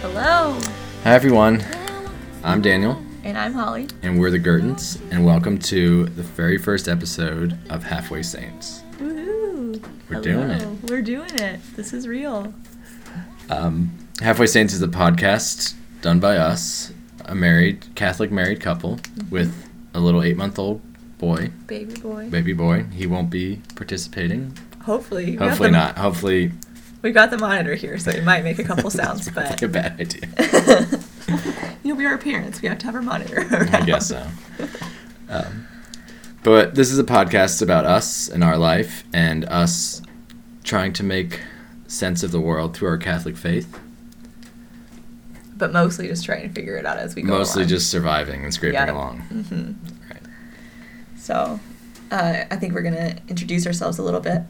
Hello, Hi everyone, I'm Daniel, and I'm Holly. and we're the Gertons, and welcome to the very first episode of Halfway Saints. Woohoo! We're doing it. We're doing it. This is real. Um, Halfway Saints is a podcast done by us, a married Catholic married couple with a little eight-month-old boy, Baby boy. baby boy. He won't be participating. Hopefully. we Hopefully the- not. Hopefully, We've got the monitor here, so it might make a couple sounds, like but a bad idea. you'll be our parents. We have to have our monitor. I guess so. Um, but this is a podcast about us and our life and us trying to make sense of the world through our Catholic faith. But mostly just trying to figure it out as we go. Mostly along. just surviving and scraping Yeah. along. hmm Right. So, uh, I think we're gonna introduce ourselves a little bit.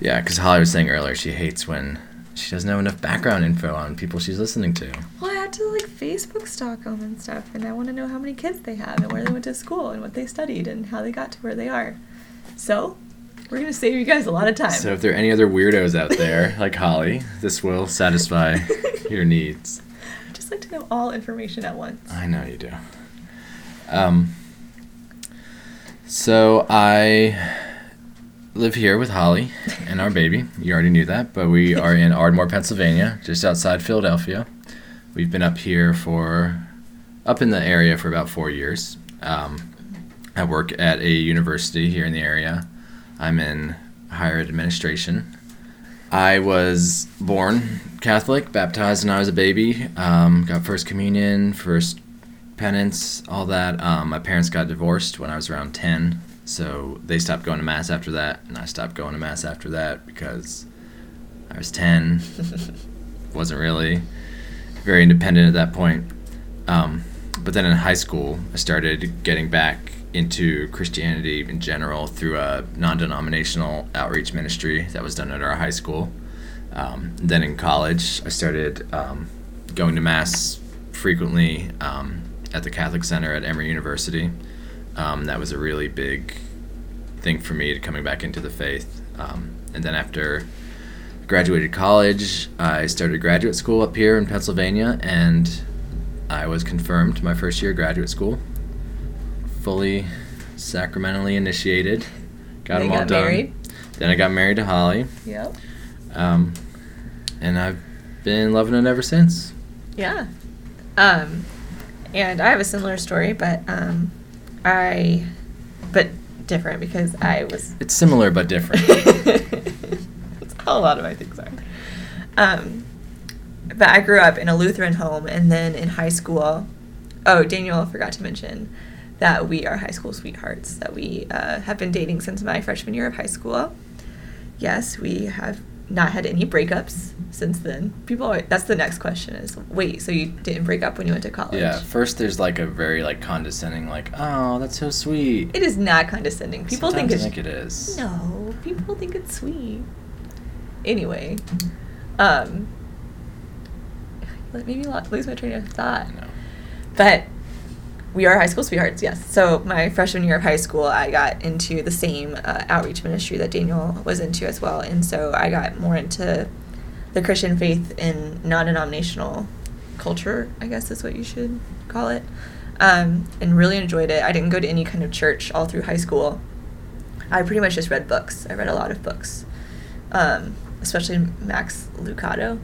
Yeah, because Holly was saying earlier she hates when she doesn't have enough background info on people she's listening to. Well, I had to like Facebook stalk them and stuff, and I want to know how many kids they have and where they went to school and what they studied and how they got to where they are. So, we're gonna save you guys a lot of time. So if there are any other weirdos out there like Holly, this will satisfy your needs. I just like to know all information at once. I know you do. Um, so I live here with Holly and our baby. You already knew that, but we are in Ardmore, Pennsylvania, just outside Philadelphia. We've been up here for, up in the area for about four years. Um, I work at a university here in the area. I'm in higher administration. I was born Catholic, baptized when I was a baby. Um, got first communion, first penance, all that. Um, my parents got divorced when I was around 10, so they stopped going to Mass after that, and I stopped going to Mass after that because I was 10. Wasn't really very independent at that point. Um, but then in high school, I started getting back into Christianity in general through a non denominational outreach ministry that was done at our high school. Um, then in college, I started um, going to Mass frequently um, at the Catholic Center at Emory University. Um, that was a really big thing for me to coming back into the faith. Um, and then after graduated college, I started graduate school up here in Pennsylvania, and I was confirmed my first year of graduate school. Fully sacramentally initiated. Got them all got done. married. Then I got married to Holly, Yep. um, and I've been loving it ever since. Yeah. Um, and I have a similar story, but um, I, but different because I was. It's similar but different. That's how a lot of my things are. Um, but I grew up in a Lutheran home, and then in high school, oh, Daniel forgot to mention that we are high school sweethearts. That we uh, have been dating since my freshman year of high school. Yes, we have not had any breakups since then. People, always, that's the next question: is wait, so you didn't break up when you went to college? yeah. First, there's like a very like condescending, like, "Oh, that's so sweet." It is not condescending. People Sometimes think it's think it is. No, people think it's sweet. Anyway, um, let maybe lo- lose my train of thought. No. But we are high school sweethearts, yes. So my freshman year of high school, I got into the same uh, outreach ministry that Daniel was into as well, and so I got more into the Christian faith and non-denominational culture. I guess is what you should call it, um, and really enjoyed it. I didn't go to any kind of church all through high school. I pretty much just read books. I read a lot of books, um, especially Max Lucado.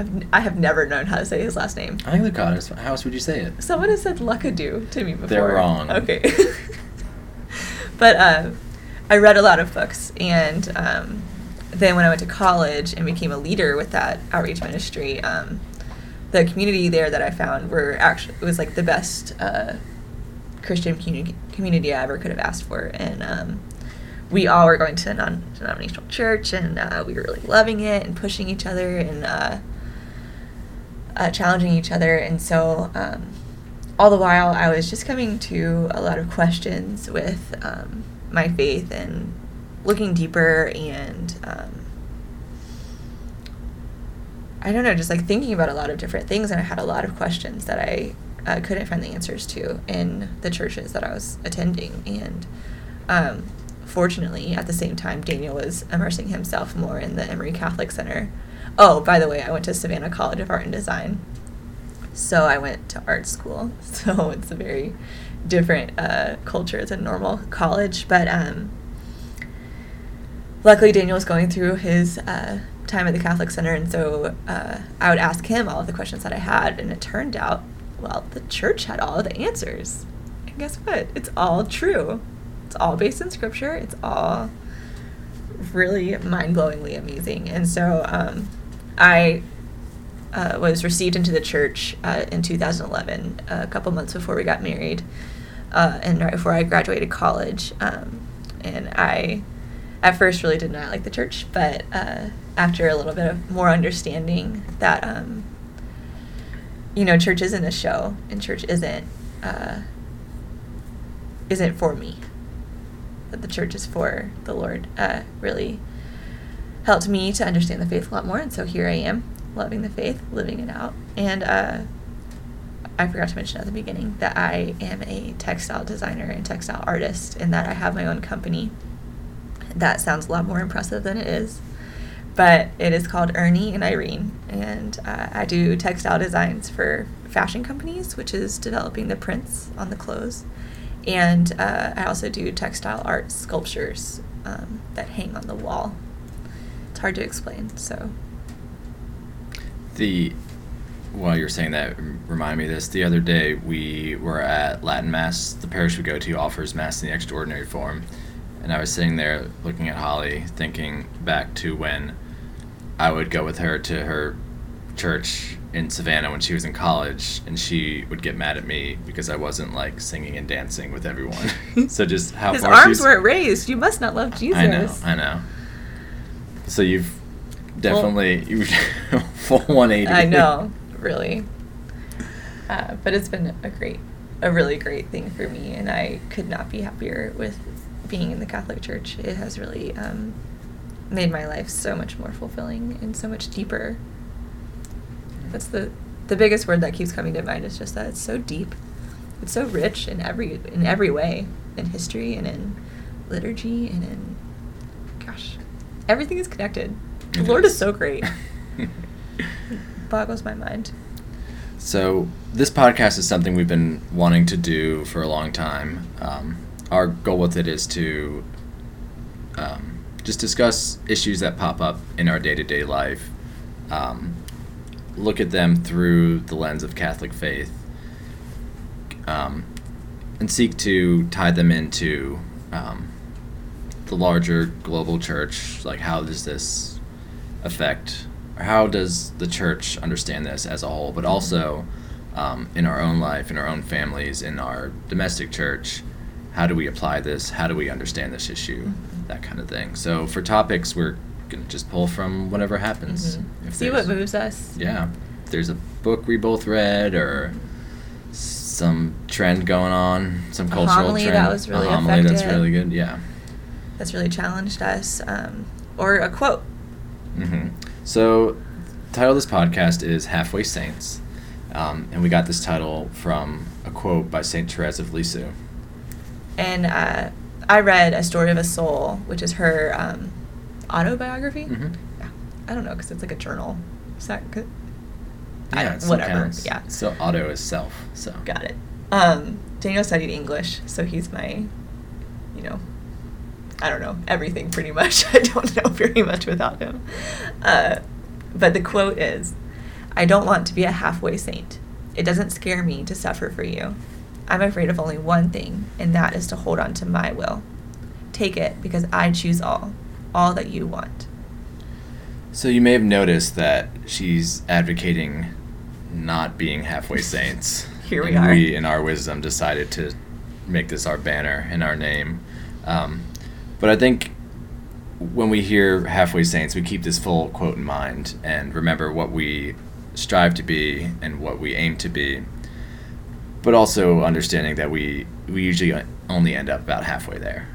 I've, I have never known how to say his last name. I think Lucado. How else would you say it? Someone has said Luckadoo to me before. They're wrong. Okay. but um, I read a lot of books, and um, then when I went to college and became a leader with that outreach ministry, um, the community there that I found were actually it was like the best uh, Christian community community I ever could have asked for, and um, we all were going to a non-denominational church, and uh, we were really loving it and pushing each other and. Uh, uh, challenging each other. And so, um, all the while, I was just coming to a lot of questions with um, my faith and looking deeper and um, I don't know, just like thinking about a lot of different things. And I had a lot of questions that I uh, couldn't find the answers to in the churches that I was attending. And um, fortunately, at the same time, Daniel was immersing himself more in the Emory Catholic Center. Oh, by the way, I went to Savannah College of Art and Design. So I went to art school. So it's a very different uh, culture than normal college. But um, luckily, Daniel was going through his uh, time at the Catholic Center, and so uh, I would ask him all of the questions that I had, and it turned out, well, the church had all of the answers. And guess what? It's all true. It's all based in scripture. It's all really mind blowingly amazing. And so um, I uh, was received into the church uh, in 2011, a couple months before we got married, uh, and right before I graduated college. Um, and I, at first, really did not like the church, but uh, after a little bit of more understanding that, um, you know, church isn't a show, and church isn't uh, isn't for me. That the church is for the Lord. Uh, really helped me to understand the faith a lot more, and so here I am loving the faith, living it out. And uh, I forgot to mention at the beginning that I am a textile designer and textile artist, and that I have my own company. That sounds a lot more impressive than it is. But it is called Ernie and Irene, and uh, I do textile designs for fashion companies, which is developing the prints on the clothes. And uh, I also do textile art sculptures um, that hang on the wall. Hard to explain, so. The while you're saying that remind me of this. The other day we were at latin mass. The parish we go to offers mass in the extraordinary form. And i was sitting there looking at holly thinking back to when i would go with her to her church in savannah when she was in college and she would get mad at me because i wasn't like singing and dancing with everyone. So just how his arms weren't raised. You must not love jesus i know i know so you've definitely you full 180 I know, really. Uh, but it's been a great, a really great thing for me, and I could not be happier with being in the Catholic Church. It has really um, made my life so much more fulfilling and so much deeper. That's the the biggest word that keeps coming to mind is just that it's so deep. It's so rich in every in every way, in history and in liturgy and in everything is connected. The It Lord is. is so great. boggles my mind. So this podcast is something we've been wanting to do for a long time. Um, our goal with it is to um, just discuss issues that pop up in our day to day life, um, look at them through the lens of Catholic faith, um, and seek to tie them into um, the larger global church. Like, how does this affect, or how does the church understand this as a whole, but also um, in our own life, in our own families, in our domestic church? How do we apply this? How do we understand this issue? Mhm. That kind of thing. So, for topics, we're going to just pull from whatever happens. Mhm. If See what moves us. yeah. If there's a book we both read or some trend going on, some A cultural homily trend. that was really a homily that's really good. Yeah. That's really challenged us. Um, or a quote. hmm So, the title of this podcast is Halfway Saints. Um, and we got this title from a quote by St. Therese of Lisieux. And uh, I read A Story of a Soul, which is her um, autobiography. Mhm. Yeah. I don't know, because it's like a journal. Is that good? Yeah, whatever. counts. Yeah. So, auto is self. So, Got it. Um, Daniel studied English, so he's my, you know, I don't know, everything pretty much. I don't know very much without him. Uh, but the quote is I don't want to be a halfway saint. It doesn't scare me to suffer for you. I'm afraid of only one thing, and that is to hold on to my will. Take it because I choose all, all that you want. So you may have noticed that she's advocating not being halfway saints. Here we and are. We, in our wisdom, decided to make this our banner and our name. Um, but I think when we hear halfway saints, we keep this full quote in mind and remember what we strive to be and what we aim to be. But also understanding that we we usually only end up about halfway there.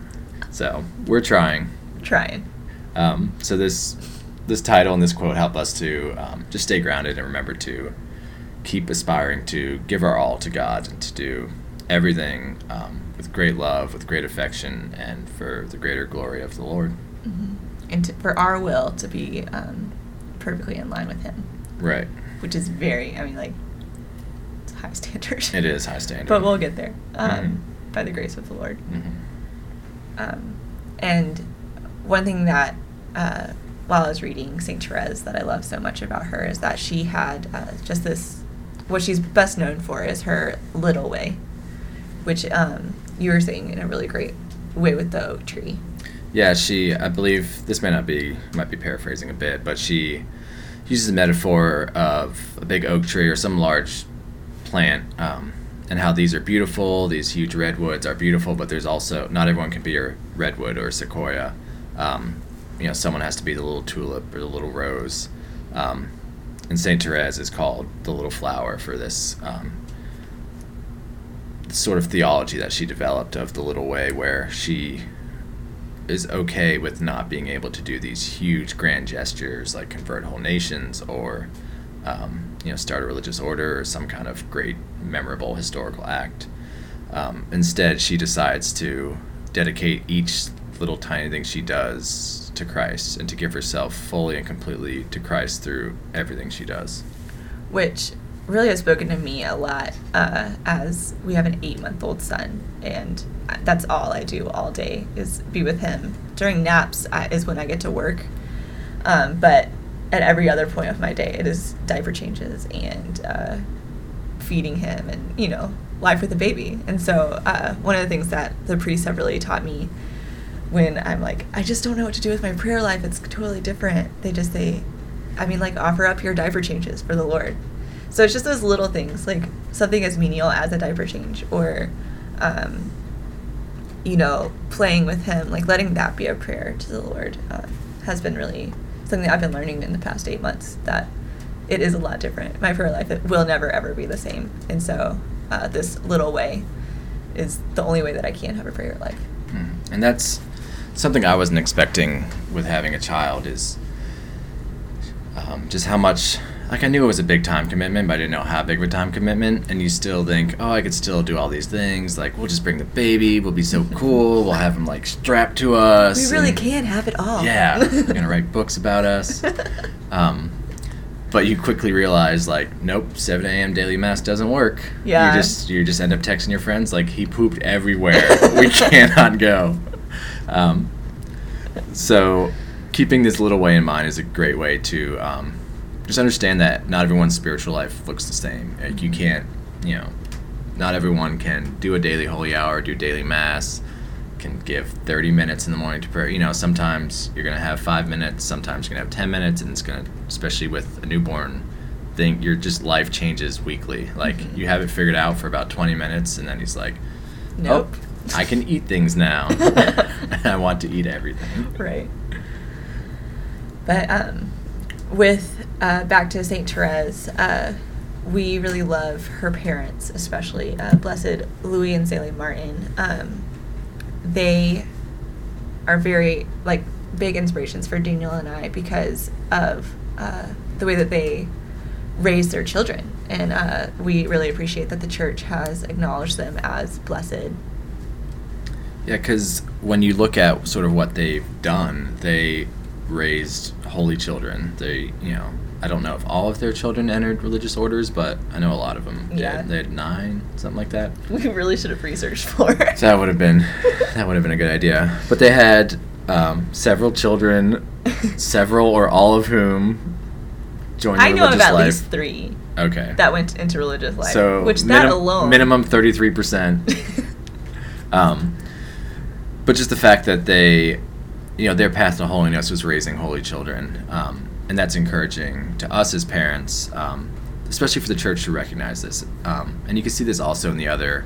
So we're trying. Trying. Um, so this this title and this quote help us to um, just stay grounded and remember to keep aspiring to give our all to God and to do everything um, with great love, with great affection, and for the greater glory of the Lord. Mm-hmm. And to, for our will to be um, perfectly in line with Him. Right. Which is very, I mean, like, it's high standard. It is high standard. but we'll get there um, Mhm. by the grace of the Lord. Mhm. Um, and one thing that, uh, while I was reading St. Therese, that I love so much about her is that she had uh, just this, what she's best known for is her little way, which um, you were saying in a really great way with the oak tree. Yeah, she. I believe this may not be might be paraphrasing a bit, but she uses the metaphor of a big oak tree or some large plant, um, and how these are beautiful. These huge redwoods are beautiful, but there's also not everyone can be a redwood or a sequoia. Um, you know, someone has to be the little tulip or the little rose. Um, and Saint Therese is called the little flower for this um, sort of theology that she developed of the little way, where she is okay with not being able to do these huge grand gestures like convert whole nations or um, you know start a religious order or some kind of great memorable historical act. Um, instead she decides to dedicate each little tiny thing she does to christ and to give herself fully and completely to christ through everything she does. Which really has spoken to me a lot uh, as we have an eight month old son and that's all i do all day is be with him. During naps I, is when i get to work um, but at every other point of my day it is diaper changes and uh, feeding him and you know life with a baby. And so uh, one of the things that the priests have really taught me when i'm like i just don't know what to do with my prayer life. It's totally different. They just say i mean like offer up your diaper changes for the lord so it's just those little things, like something as menial as a diaper change, or, um, you know, playing with him, like letting that be a prayer to the Lord, uh, has been really something that I've been learning in the past eight months. That it is a lot different. My prayer life it will never ever be the same, and so uh, this little way is the only way that I can have a prayer life. Mhm. and that's something i wasn't expecting with having a child is um, just how much like i knew it was a big time commitment but i didn't know how big of a time commitment. And you still think oh i could still do all these things. Like we'll just bring the baby. We'll be so cool. We'll have him like strapped to us We really and- can have it all. yeah. We're gonna write books about us. Um, but you quickly realize like nope 7 a.m daily mass doesn't work. Yeah. you just you just end up texting your friends like he pooped everywhere. We cannot go. Um, so keeping this little way in mind is a great way to um, just understand that not everyone's spiritual life looks the same like you can't you know not everyone can do a daily holy hour do daily mass can give 30 minutes in the morning to prayer you know sometimes you're going to have five minutes sometimes you're going to have 10 minutes and it's going to especially with a newborn thing your just life changes weekly like Mhm. you have it figured out for about 20 minutes and then he's like Nope. oh i can eat things now and i want to eat everything right. But um, with uh, back to Saint Therese, uh, we really love her parents, especially uh, Blessed Louis and Zélie Martin. Um, they are very like big inspirations for Daniel and I because of uh, the way that they raise their children, and uh, we really appreciate that the church has acknowledged them as blessed. Yeah, because when you look at sort of what they've done, they raised holy children. They, you know, I don't know if all of their children entered religious orders, but I know a lot of them Yeah. did. They had nine, something like that. We really should have researched more. So that would have been that would have been a good idea. But they had um, several children, several or all of whom joined I know of at life. least three okay. that went into religious life. so which that alone minimum thirty three percent. Um, but just the fact that they, you know, their path to holiness was raising holy children, um, and that's encouraging to us as parents, um, especially for the church to recognize this. Um, and you can see this also in the other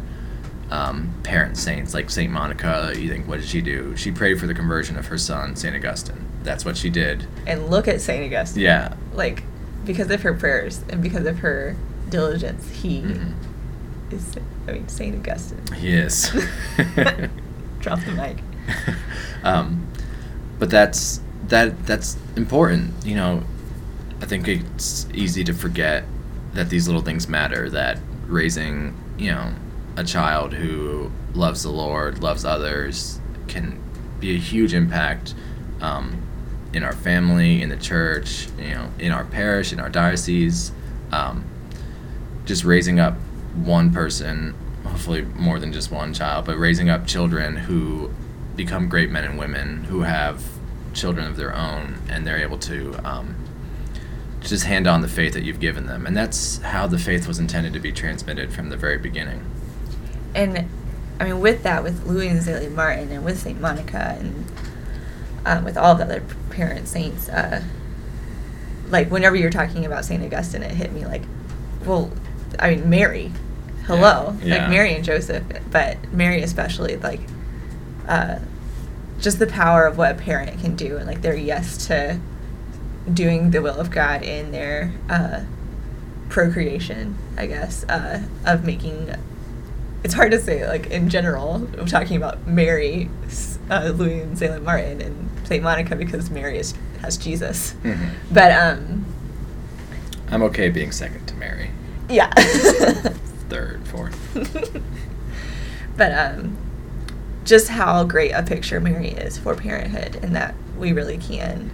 um, parent saints, like Saint Monica. You think, what did she do? She prayed for the conversion of her son, Saint Augustine. That's what she did. and look at Saint Augustine. Yeah. Like because of her prayers and because of her diligence, he Mhm. is. I mean, Saint Augustine. He is. Drop the mic. um, but that's that that's important. You know, I think it's easy to forget that these little things matter. That raising, you know, a child who loves the Lord, loves others, can be a huge impact um, in our family, in the church, you know, in our parish, in our diocese. Um, just raising up one person, hopefully more than just one child, but raising up children who become great men and women who have children of their own and they're able to um, just hand on the faith that you've given them. And that's how the faith was intended to be transmitted from the very beginning. And I mean, with that, with Louis and Zélie Martin and with St. Monica and um, with all the other parent saints, uh, like whenever you're talking about St. Augustine, it hit me like, well, I mean, Mary, hello, Yeah. Yeah. like Mary and Joseph, but Mary especially, like, uh, just the power of what a parent can do and like their yes to doing the will of God in their uh, procreation, I guess, uh, of making. It's hard to say, like in general. I'm talking about Mary, uh, Louis, and Zélie Martin, and Saint Monica because Mary is, has Jesus. Mhm. But um, I'm okay being second to Mary, yeah. third, fourth. but um, just how great a picture Mary is for parenthood, and that we really can.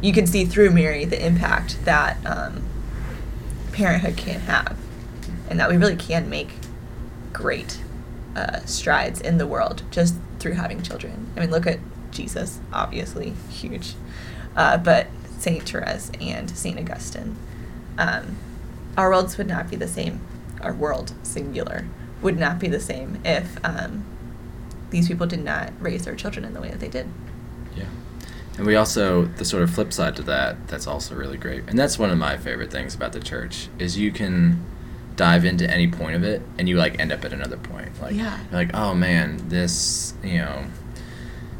You can see through Mary the impact that um, parenthood can have, and that we really can make great uh, strides in the world just through having children. I mean, look at Jesus, obviously huge, uh, but Saint Therese and Saint Augustine. Um, our worlds would not be the same. Our world, singular, would not be the same if um, these people did not raise their children in the way that they did. Yeah. And we also the sort of flip side to that that's also really great. And that's one of my favorite things about the church is you can dive into any point of it and you like end up at another point. Like Yeah. you're like, "Oh man, this, you know,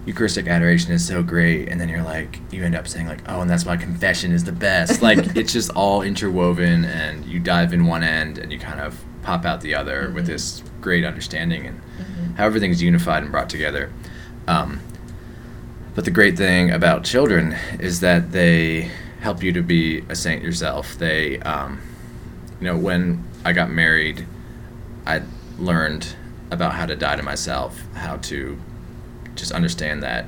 Eucharistic adoration is so great." And then you're like you end up saying like, "Oh, and that's why confession is the best." Like it's just all interwoven and you dive in one end and you kind of pop out the other with Mhm. this great understanding and Mhm. how everything's unified and brought together. Um, but the great thing about children is that they help you to be a saint yourself. They, um, you know, when I got married, I learned about how to die to myself, how to just understand that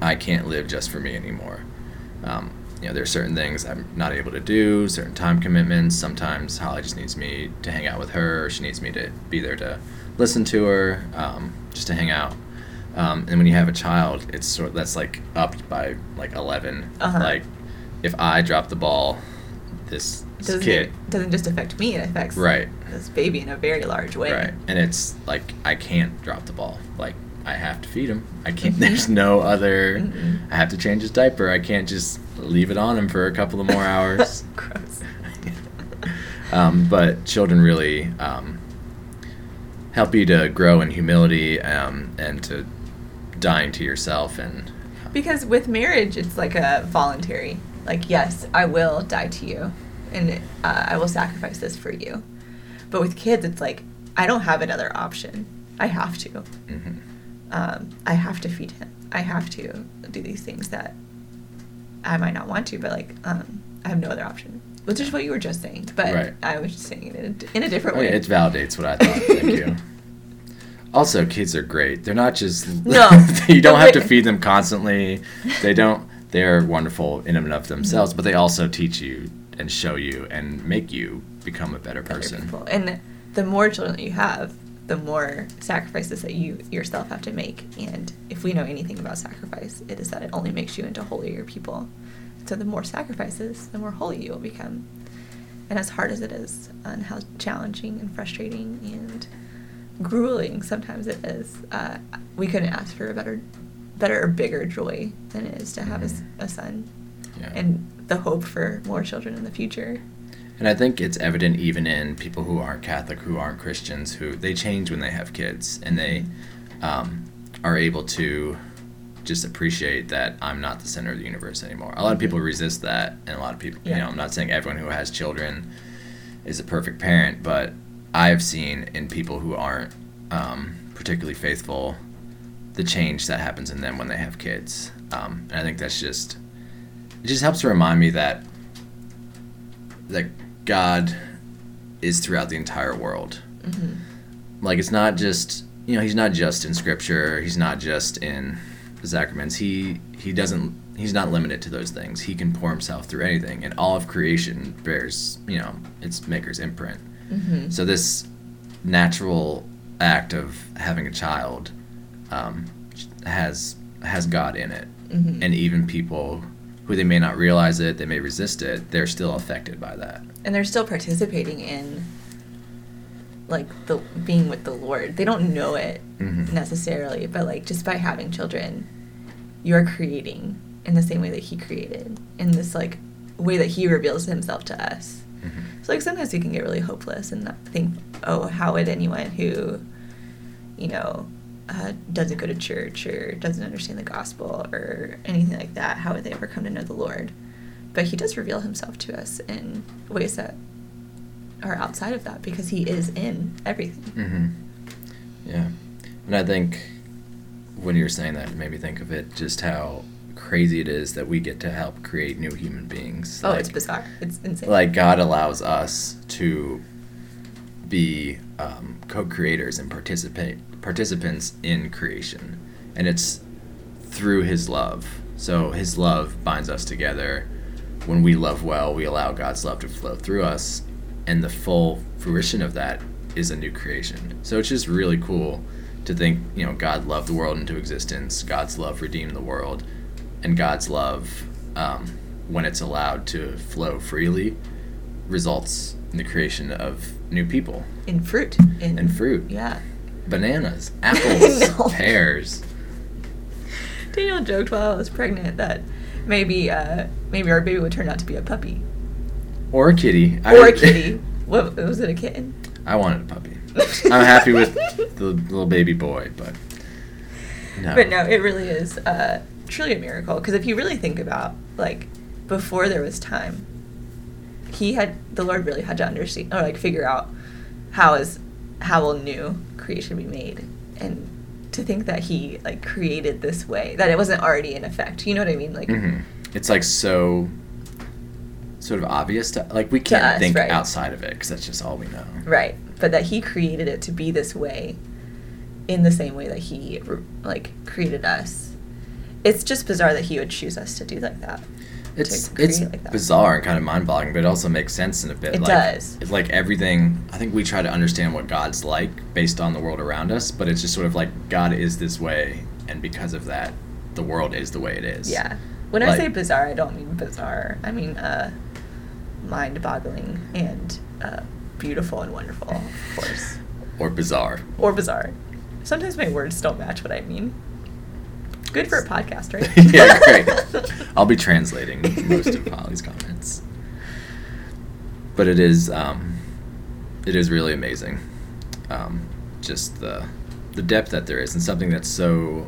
I can't live just for me anymore. Um, you know, there's certain things I'm not able to do, certain time commitments. Sometimes Holly just needs me to hang out with her, or she needs me to be there to listen to her, um, just to hang out. Um, and when you have a child, it's sort of, that's like upped by like 11. Uh-huh. Like, if I drop the ball, this, doesn't, kid, it doesn't just affect me, it affects Right. this baby in a very large way. Right. And it's like I can't drop the ball. Like I have to feed him. I can't. Mhm. There's no other. Mm-mm. I have to change his diaper. I can't just leave it on him for a couple of more hours. Gross. um, but children really um, help you to grow in humility um, and to dying to yourself and Because with marriage, it's like a voluntary. Like, yes, I will die to you, and uh, I will sacrifice this for you. But with kids, it's like I don't have another option. I have to. mhm. Um, I have to feed him. I have to do these things that I might not want to, but like um, I have no other option. Which is what you were just saying, but Right. I was just saying it in a, in a different way. yeah, it validates what I thought. Thank you. Also, kids are great. They're not just No. you don't have to feed them constantly. They don't. They're wonderful in and of themselves, but they also teach you and show you and make you become a better person. people. And the more children that you have, the more sacrifices that you yourself have to make. And if we know anything about sacrifice, it is that it only makes you into holier people. So the more sacrifices, the more holy you will become. And as hard as it is, and how challenging and frustrating and grueling sometimes it is, uh, we couldn't ask for a better, better or bigger joy than it is to have a s- Mhm. a, son, Yeah. and the hope for more children in the future. And I think it's evident even in people who aren't Catholic, who aren't Christians, who they change when they have kids, and they um, are able to just appreciate that I'm not the center of the universe anymore. A lot of people resist that, and a lot of people, you know, I'm not saying everyone who has children is a perfect parent, but I've seen in people who aren't um, particularly faithful the change that happens in them when they have kids. Um, and I think that's just, it just helps to remind me that that God is throughout the entire world. hmm Like it's not just you know he's not just in scripture. He's not just in the sacraments. He he doesn't he's not limited to those things. He can pour himself through anything, and all of creation bears you know its maker's imprint. hmm So this natural act of having a child um, has has God in it, hmm and even people who they may not realize it, they may resist it, they're still affected by that. and they're still participating in like the being with the Lord. They don't know it Mhm. necessarily, but like just by having children, you're creating in the same way that He created, in this like way that He reveals Himself to us. Mhm. So like sometimes we can get really hopeless and think, oh, how would anyone who, you know, uh, doesn't go to church or doesn't understand the gospel or anything like that, how would they ever come to know the Lord? But He does reveal Himself to us in ways that are outside of that because He is in everything. hmm Yeah, and I think when you were saying that, it made me think of it just how crazy it is that we get to help create new human beings. Oh, Like- it's bizarre. It's insane. Like God allows us to be um, co-creators and participate participants in creation, and it's through His love. So His love binds us together. When we love well, we allow God's love to flow through us, and the full fruition of that is a new creation. So it's just really cool to think, you know, God loved the world into existence. God's love redeemed the world, and God's love, um, when it's allowed to flow freely, results in the creation of new people in fruit. In, and fruit, Yeah. Bananas, apples, No. pears. Daniel joked while I was pregnant that maybe uh, maybe our baby would turn out to be a puppy Or a kitty. or a kitty. What was it? A kitten? I wanted a puppy. I'm happy with the little baby boy, but no. But no, it really is uh, truly a miracle. Because if you really think about like before there was time, he had the Lord really had to understand or like figure out how is how will new creation be made, and to think that he like created this way that it wasn't already in effect. You know what I mean? Like hmm It's like so sort of obvious to like we can't us, think right. outside of it because that's just all we know. Right, but that he created it to be this way, in the same way that he like created us. It's just bizarre that he would choose us to do like that. It's it's like that. bizarre and kind of mind-boggling, but it also makes sense in a bit. It like, does. It's like everything. I think we try to understand what God's like based on the world around us, but it's just sort of like God is this way, and because of that, the world is the way it is. Yeah. When I say bizarre, I don't mean bizarre. I mean uh, mind-boggling and uh, beautiful and wonderful, of course, Or bizarre. or bizarre. Sometimes my words don't match what I mean. Good for a podcast, right? yeah, great. I'll be translating most of Holly's comments. But it is, um, it is really amazing, um, just the the depth that there is, and something that's so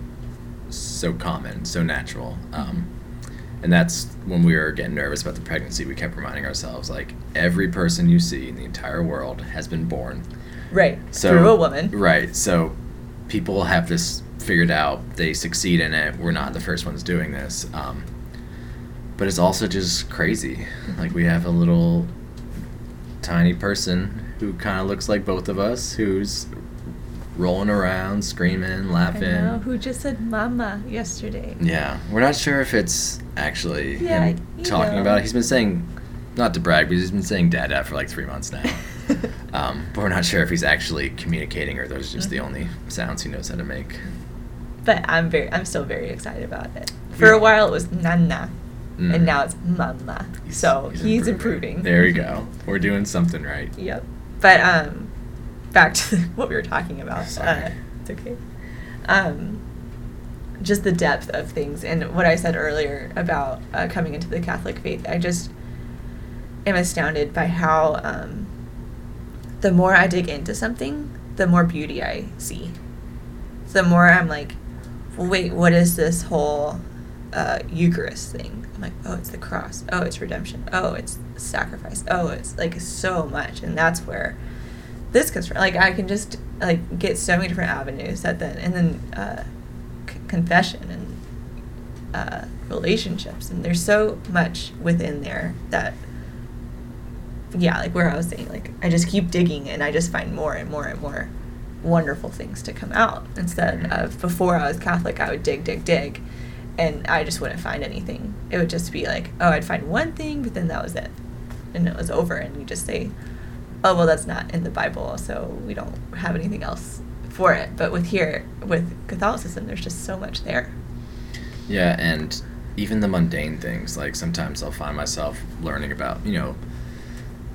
so common, so natural. Um, and that's when we were getting nervous about the pregnancy. We kept reminding ourselves, like every person you see in the entire world has been born Right. so Through a woman. right so people have this figured out they succeed in it we're not the first ones doing this um, but it's also just crazy like we have a little tiny person who kind of looks like both of us who's rolling around screaming laughing I know. Who just said "mama" yesterday? yeah we're not sure if it's actually Yeah, him talking know. about it he's been saying not to brag but he's been saying dad dad for like three months now um, but we're not sure if he's actually communicating or those are just the Mhm. only sounds he knows how to make. But I'm very, I'm still very excited about it. For a while, it was Nana, Mm. and now it's Mama. so he's, improving. There you go. We're doing something right. Yep. But um, back to what we were talking about. Uh, it's okay. Um, just the depth of things and what I said earlier about uh, coming into the Catholic faith. I just am astounded by how um, the more I dig into something, the more beauty I see. The more I'm like, wait, what is this whole uh, Eucharist thing? I'm like, oh, it's the cross. Oh, it's redemption. Oh, it's sacrifice. Oh, it's like so much, and that's where this comes from. Like I can just like get so many different avenues that then, and then uh, c- confession and uh, relationships, and there's so much within there that yeah, like where I was saying, like I just keep digging and I just find more and more and more wonderful things to come out instead of before I was Catholic, I would dig, dig, dig, and I just wouldn't find anything. It would just be like, oh, I'd find one thing, but then that was it, and it was over, and you just say, oh, well, that's not in the Bible, so we don't have anything else for it. But with here, with Catholicism, there's just so much there. Yeah, and even the mundane things, like sometimes I'll find myself learning about, you know,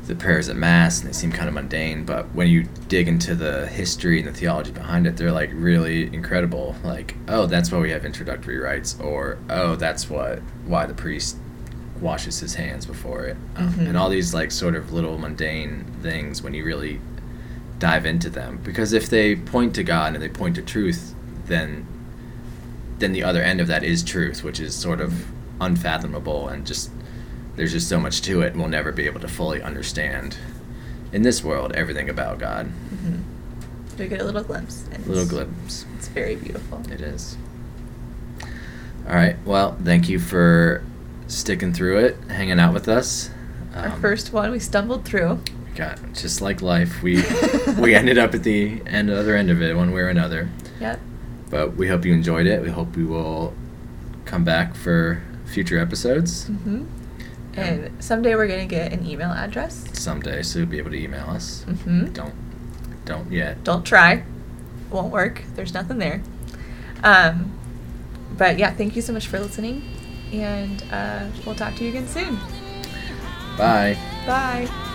the prayers at mass and they seem kind of mundane but when you dig into the history and the theology behind it they're like really incredible. Like oh that's why we have introductory rites or oh that's what why the priest washes his hands before it. Um, Mhm. and all these like sort of little mundane things when you really dive into them. Because if they point to god and they point to truth then then the other end of that is truth which is sort of unfathomable and just there's just so much to it and we'll never be able to fully understand in this world everything about god hmm We get a little glimpse. Little glimpse It's very beautiful. it is all right well thank you for sticking through it hanging out with us Our Um, first one, we stumbled through. God, just like life, we we ended up at the end, other end of it, one way or another. Yep. But we hope you enjoyed it. We hope we will come back for future episodes hmm And someday we're gonna get an email address. someday, so you'll be able to email us. hmm Don't, don't yet. Don't try. Won't work. There's nothing there. Um, but yeah, thank you so much for listening, and uh, we'll talk to you again soon. Bye. Bye.